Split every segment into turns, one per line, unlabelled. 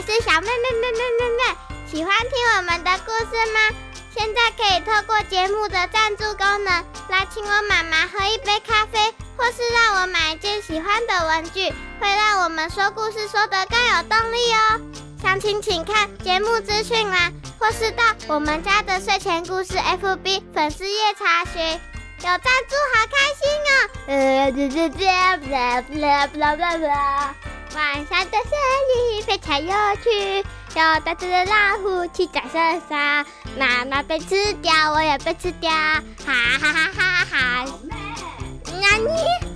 我是小妹妹妹妹妹妹，喜欢听我们的故事吗？现在可以透过节目的赞助功能，来请我妈妈喝一杯咖啡，或是让我买一件喜欢的文具，会让我们说故事说得更有动力哦。详情请看节目资讯栏，或是到我们家的睡前故事 FB 粉丝页查询。有赞助好开心哦！晚上的森林非常有趣，有大只的老虎骑在身上，妈妈被吃掉，我也被吃掉，哈哈哈哈哈！那你？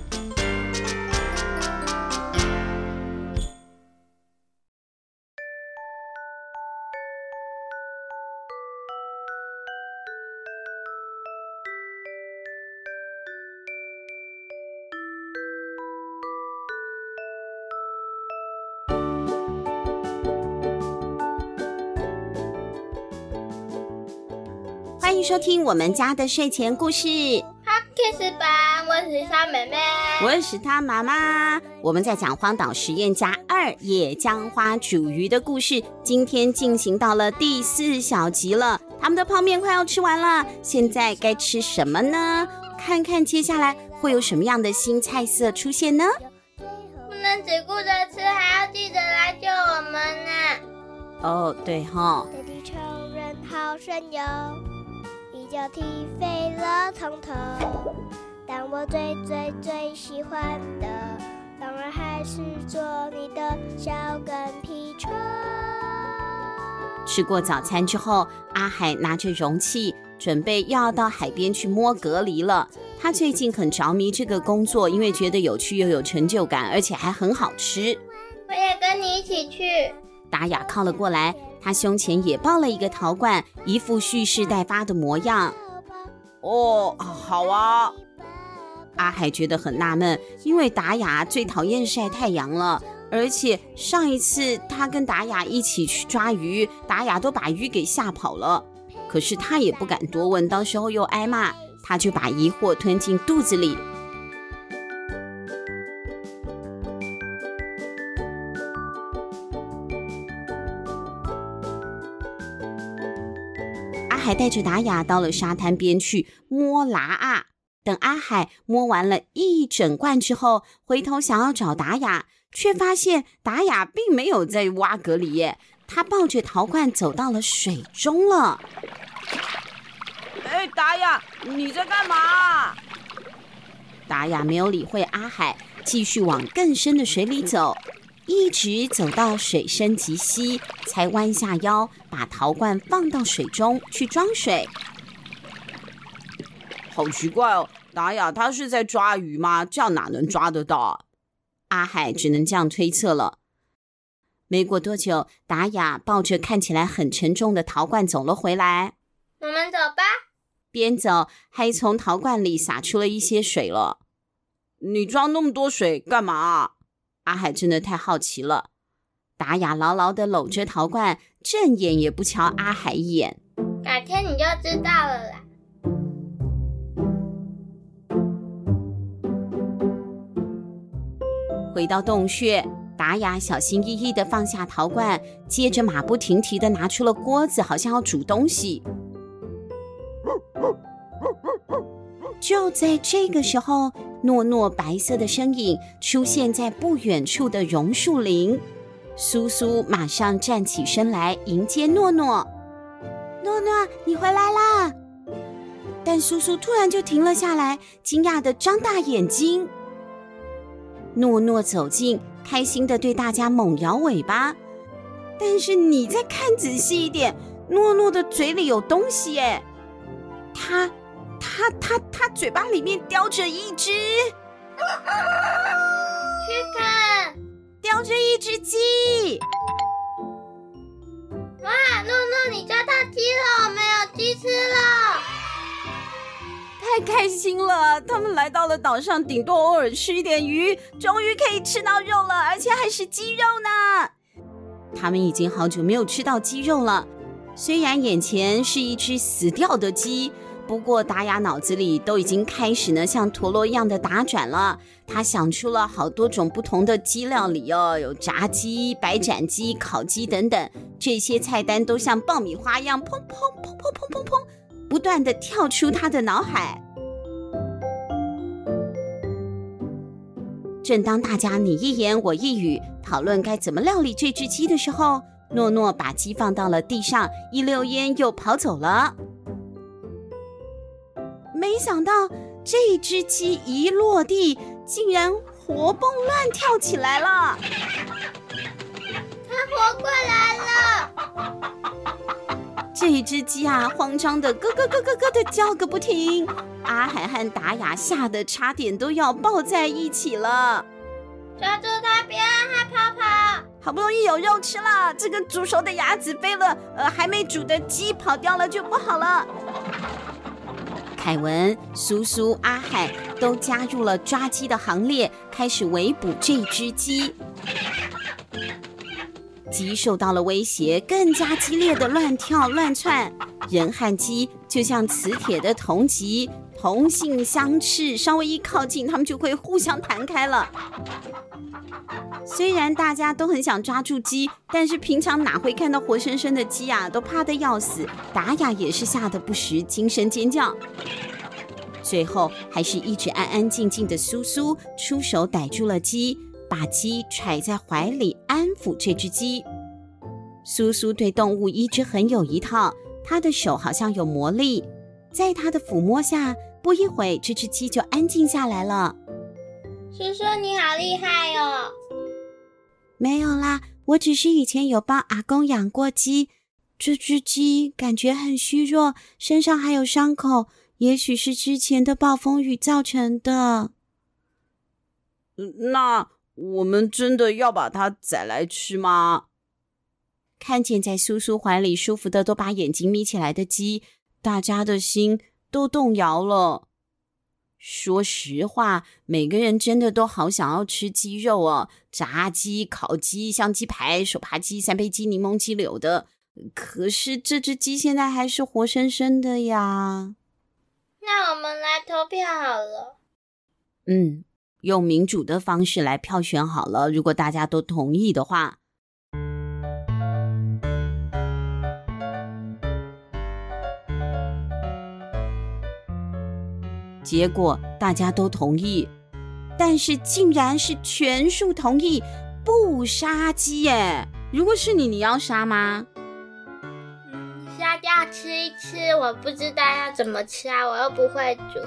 欢迎收听我们家的睡前故事。
好，Kiss 版，我是小妹妹，
我是她妈妈。我们在讲《荒岛实验家二野江花煮鱼》的故事，今天进行到了第四小集了。他们的泡面快要吃完了，现在该吃什么呢？看看接下来会有什么样的新菜色出现呢？
不能只顾着吃，还要记得来救我们呢。
哦，对哈。
地球人好神勇。一脚踢飞了从头，但我最最最喜欢的，当然还是做你的小跟屁虫。
吃过早餐之后，阿海拿着容器，准备要到海边去摸蛤蜊了。他最近很着迷这个工作，因为觉得有趣又有成就感，而且还很好吃。
我也跟你一起去。
达雅靠了过来。他胸前也抱了一个陶罐，一副蓄势待发的模样。哦，好啊。阿海觉得很纳闷，因为达雅最讨厌晒太阳了，而且上一次他跟达雅一起去抓鱼，达雅都把鱼给吓跑了。可是他也不敢多问，到时候又挨骂，他就把疑惑吞进肚子里。还带着达雅到了沙滩边去摸喇啊！等阿海摸完了一整罐之后，回头想要找达雅，却发现达雅并没有在挖蛤蜊耶。他抱着陶罐走到了水中了。
哎，达雅，你在干嘛？
达雅没有理会阿海，继续往更深的水里走。一直走到水深及膝，才弯下腰，把陶罐放到水中去装水。
好奇怪哦，达雅他是在抓鱼吗？这样哪能抓得到啊？
阿海只能这样推测了。没过多久，达雅抱着看起来很沉重的陶罐走了回来。
我们走吧。
边走还从陶罐里洒出了一些水了。
你装那么多水干嘛？
阿海真的太好奇了，达雅牢牢地搂着陶罐，正眼也不瞧阿海一眼。
改天你就知道了啦。
回到洞穴，达雅小心翼翼地放下陶罐，接着马不停蹄地拿出了锅子，好像要煮东西。就在这个时候。诺诺白色的身影出现在不远处的榕树林，苏苏马上站起身来迎接诺诺。诺诺，你回来啦！但苏苏突然就停了下来，惊讶地张大眼睛。诺诺走近，开心地对大家猛摇尾巴。但是你再看仔细一点，诺诺的嘴里有东西耶，他。他他他嘴巴里面叼着一只，
去看，
叼着一只鸡。
哇，诺诺，你抓到鸡了，我们有鸡吃了，
太开心了！他们来到了岛上，顶多偶尔吃一点鱼，终于可以吃到肉了，而且还是鸡肉呢。他们已经好久没有吃到鸡肉了，虽然眼前是一只死掉的鸡。不过达雅脑子里都已经开始呢，像陀螺一样的打转了。他想出了好多种不同的鸡料理哦，有炸鸡、白斩鸡、烤鸡等等，这些菜单都像爆米花一样，砰砰砰砰砰砰砰，不断的跳出他的脑海。正当大家你一言我一语讨论该怎么料理这只鸡的时候，诺诺把鸡放到了地上，一溜烟又跑走了。没想到这只鸡一落地，竟然活蹦乱跳起来了。
它活过来了！
这只鸡啊，慌张的咯咯咯咯咯的叫个不停。阿海和达雅吓得差点都要抱在一起了。
抓住它，别让它跑跑！
好不容易有肉吃了，这个煮熟的鸭子飞了，呃，还没煮的鸡跑掉了就不好了。凯文、苏苏、阿海都加入了抓鸡的行列，开始围捕这只鸡。鸡受到了威胁，更加激烈的乱跳乱窜。人和鸡就像磁铁的同极，同性相斥，稍微一靠近，它们就会互相弹开了。虽然大家都很想抓住鸡，但是平常哪会看到活生生的鸡啊？都怕得要死。达雅也是吓得不时惊声尖叫。最后，还是一直安安静静的苏苏出手逮住了鸡，把鸡揣在怀里安抚这只鸡。苏苏对动物一直很有一套，他的手好像有魔力，在他的抚摸下，不一会这只鸡就安静下来了。
苏苏，你好厉害哦！
没有啦，我只是以前有帮阿公养过鸡，这只鸡感觉很虚弱，身上还有伤口。也许是之前的暴风雨造成的。
那我们真的要把它宰来吃吗？
看见在叔叔怀里舒服的都把眼睛眯起来的鸡，大家的心都动摇了。说实话，每个人真的都好想要吃鸡肉哦，炸鸡、烤鸡、香鸡排、手扒鸡、三杯鸡、柠檬鸡柳的。可是这只鸡现在还是活生生的呀。
那我们来投票好了。
嗯，用民主的方式来票选好了。如果大家都同意的话，结果大家都同意，但是竟然是全数同意不杀鸡耶！如果是你，你要杀吗？
嗯，杀掉吃一吃，我不知道要怎么吃啊，我又不会煮，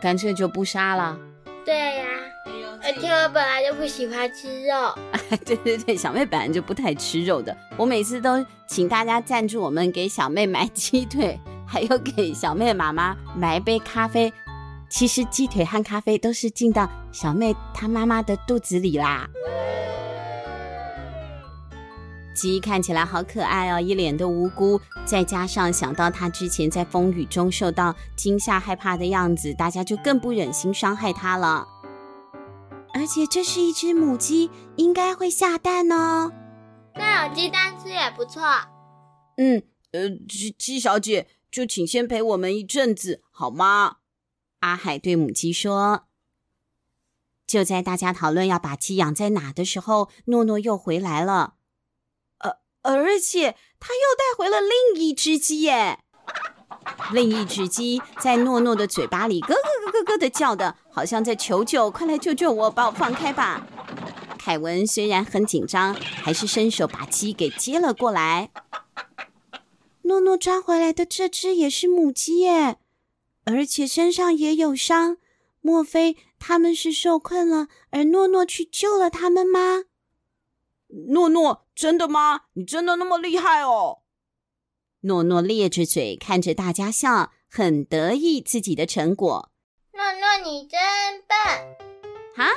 干脆就不杀了。
对呀、啊，而且我本来就不喜欢吃肉。
对对对，小妹本来就不太吃肉的。我每次都请大家赞助我们，给小妹买鸡腿，还有给小妹妈妈买一杯咖啡。其实鸡腿和咖啡都是进到小妹她妈妈的肚子里啦。鸡看起来好可爱哦，一脸的无辜，再加上想到它之前在风雨中受到惊吓、害怕的样子，大家就更不忍心伤害它了。而且这是一只母鸡，应该会下蛋哦。
那有鸡蛋吃也不错。
嗯，呃，鸡鸡小姐，就请先陪我们一阵子好吗？
阿海对母鸡说。就在大家讨论要把鸡养在哪的时候，诺诺又回来了。
呃而且他又带回了另一只鸡耶！
另一只鸡在诺诺的嘴巴里咯咯咯咯咯的叫的，好像在求救，快来救救我，把我放开吧！凯文虽然很紧张，还是伸手把鸡给接了过来。诺诺抓回来的这只也是母鸡耶，而且身上也有伤，莫非他们是受困了，而诺诺去救了他们吗？
诺诺，真的吗？你真的那么厉害哦！
诺诺咧着嘴看着大家笑，很得意自己的成果。
诺诺，你真棒！
哈？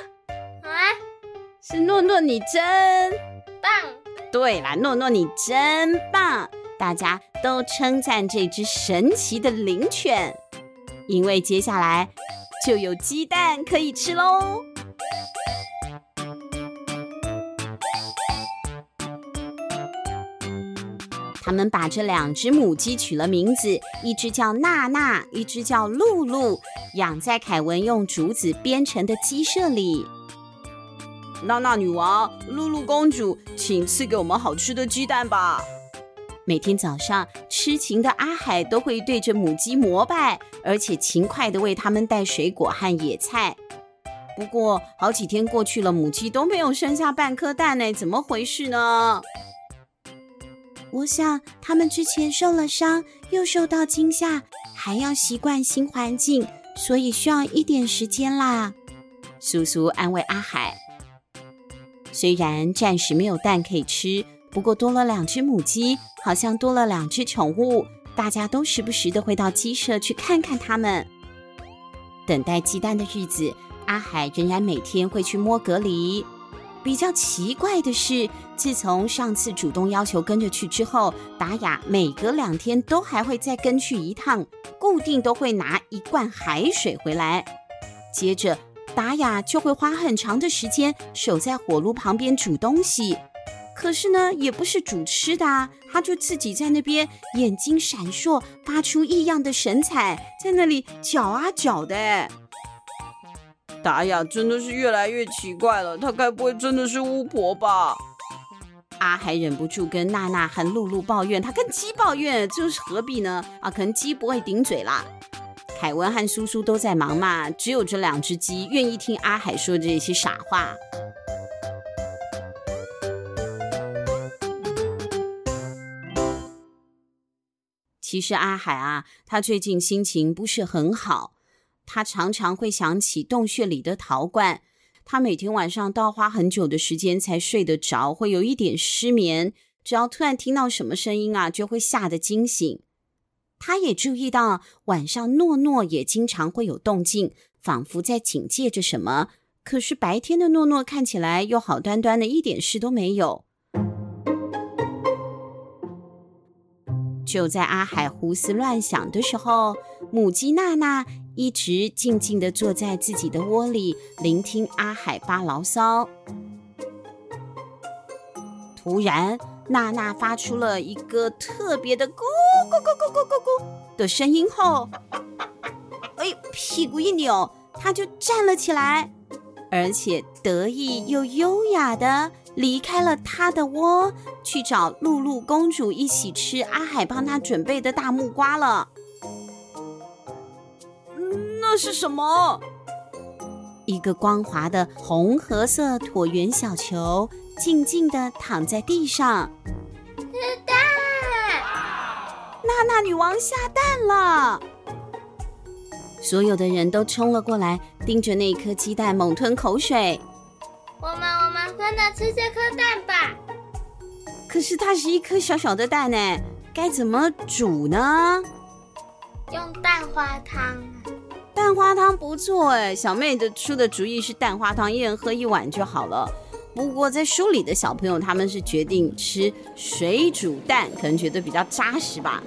啊？
是诺诺，你真
棒！
对啦，诺诺你真棒！大家都称赞这只神奇的灵犬，因为接下来就有鸡蛋可以吃喽。他们把这两只母鸡取了名字，一只叫娜娜，一只叫露露，养在凯文用竹子编成的鸡舍里。
娜娜女王、露露公主，请赐给我们好吃的鸡蛋吧。
每天早上，痴情的阿海都会对着母鸡膜拜，而且勤快地为它们带水果和野菜。不过，好几天过去了，母鸡都没有生下半颗蛋呢，怎么回事呢？我想，它们之前受了伤，又受到惊吓，还要习惯新环境，所以需要一点时间啦。苏苏安慰阿海。虽然暂时没有蛋可以吃，不过多了两只母鸡。好像多了两只宠物，大家都时不时的会到鸡舍去看看它们。等待鸡蛋的日子，阿海仍然每天会去摸隔离。比较奇怪的是，自从上次主动要求跟着去之后，达雅每隔两天都还会再跟去一趟，固定都会拿一罐海水回来。接着，达雅就会花很长的时间守在火炉旁边煮东西。可是呢，也不是主吃的啊，他就自己在那边眼睛闪烁，发出异样的神采，在那里搅啊搅的。
达雅真的是越来越奇怪了，她该不会真的是巫婆吧？
阿海忍不住跟娜娜和露露抱怨，他跟鸡抱怨，就是何必呢？啊，可能鸡不会顶嘴啦。凯文和叔叔都在忙嘛，只有这两只鸡愿意听阿海说这些傻话。其实阿海啊，他最近心情不是很好，他常常会想起洞穴里的陶罐，他每天晚上都要花很久的时间才睡得着，会有一点失眠。只要突然听到什么声音啊，就会吓得惊醒。他也注意到晚上诺诺也经常会有动静，仿佛在警戒着什么。可是白天的诺诺看起来又好端端的，一点事都没有。就在阿海胡思乱想的时候，母鸡娜娜一直静静的坐在自己的窝里，聆听阿海发牢骚。突然，娜娜发出了一个特别的“咕咕咕咕咕咕咕”的声音后，哎，屁股一扭，她就站了起来，而且得意又优雅的。离开了他的窝，去找露露公主一起吃阿海帮她准备的大木瓜了。
那是什么？
一个光滑的红褐色椭圆小球，静静地躺在地上。
是蛋！
娜娜女王下蛋了！所有的人都冲了过来，盯着那颗鸡蛋猛吞口水。
我们我们分着吃这颗蛋吧。
可是它是一颗小小的蛋呢，该怎么煮呢？
用蛋花汤。
蛋花汤不错哎，小妹的出的主意是蛋花汤，一人喝一碗就好了。不过在书里的小朋友他们是决定吃水煮蛋，可能觉得比较扎实吧。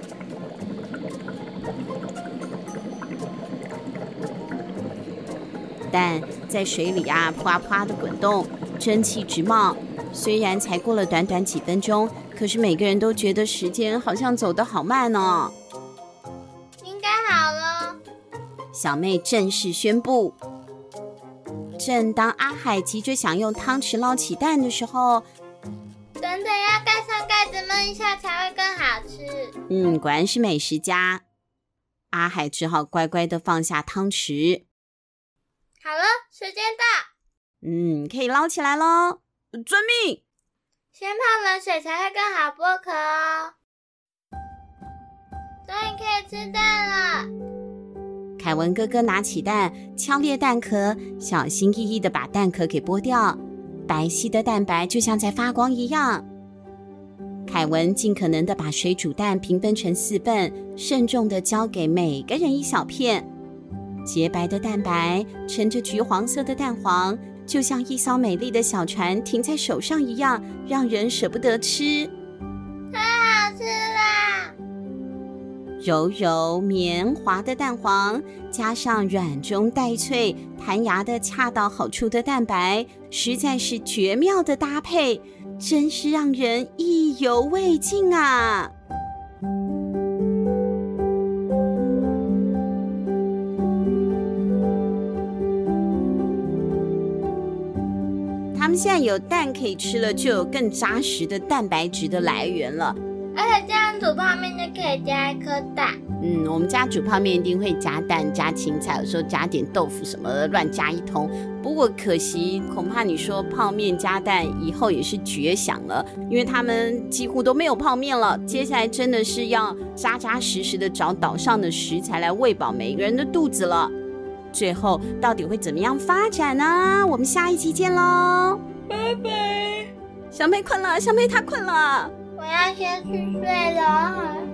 蛋在水里啊，啪啪的滚动，蒸汽直冒。虽然才过了短短几分钟，可是每个人都觉得时间好像走得好慢哦。
应该好了。
小妹正式宣布。正当阿海急着想用汤匙捞起蛋的时候，
等等要盖上盖子焖一下才会更好吃。
嗯，果然是美食家。阿海只好乖乖的放下汤匙。
好了，时间到。
嗯，可以捞起来喽！
遵命。
先泡冷水才会更好剥壳哦。终于可以吃蛋了。
凯文哥哥拿起蛋，敲裂蛋壳，小心翼翼的把蛋壳给剥掉。白皙的蛋白就像在发光一样。凯文尽可能的把水煮蛋平分成四份，慎重的交给每个人一小片。洁白的蛋白衬着橘黄色的蛋黄，就像一艘美丽的小船停在手上一样，让人舍不得吃。
太好吃啦！
柔柔绵滑的蛋黄，加上软中带脆、弹牙的恰到好处的蛋白，实在是绝妙的搭配，真是让人意犹未尽啊！们现在有蛋可以吃了，就有更扎实的蛋白质的来源了。
而且这样煮泡面就可以加一颗蛋。
嗯，我们家煮泡面一定会加蛋、加青菜，有时候加点豆腐什么的，乱加一通。不过可惜，恐怕你说泡面加蛋以后也是绝响了，因为他们几乎都没有泡面了。接下来真的是要扎扎实实的找岛上的食材来喂饱每个人的肚子了。最后到底会怎么样发展呢？我们下一期见喽，
拜拜。
小妹困了，小妹她困了。
我要先去睡了。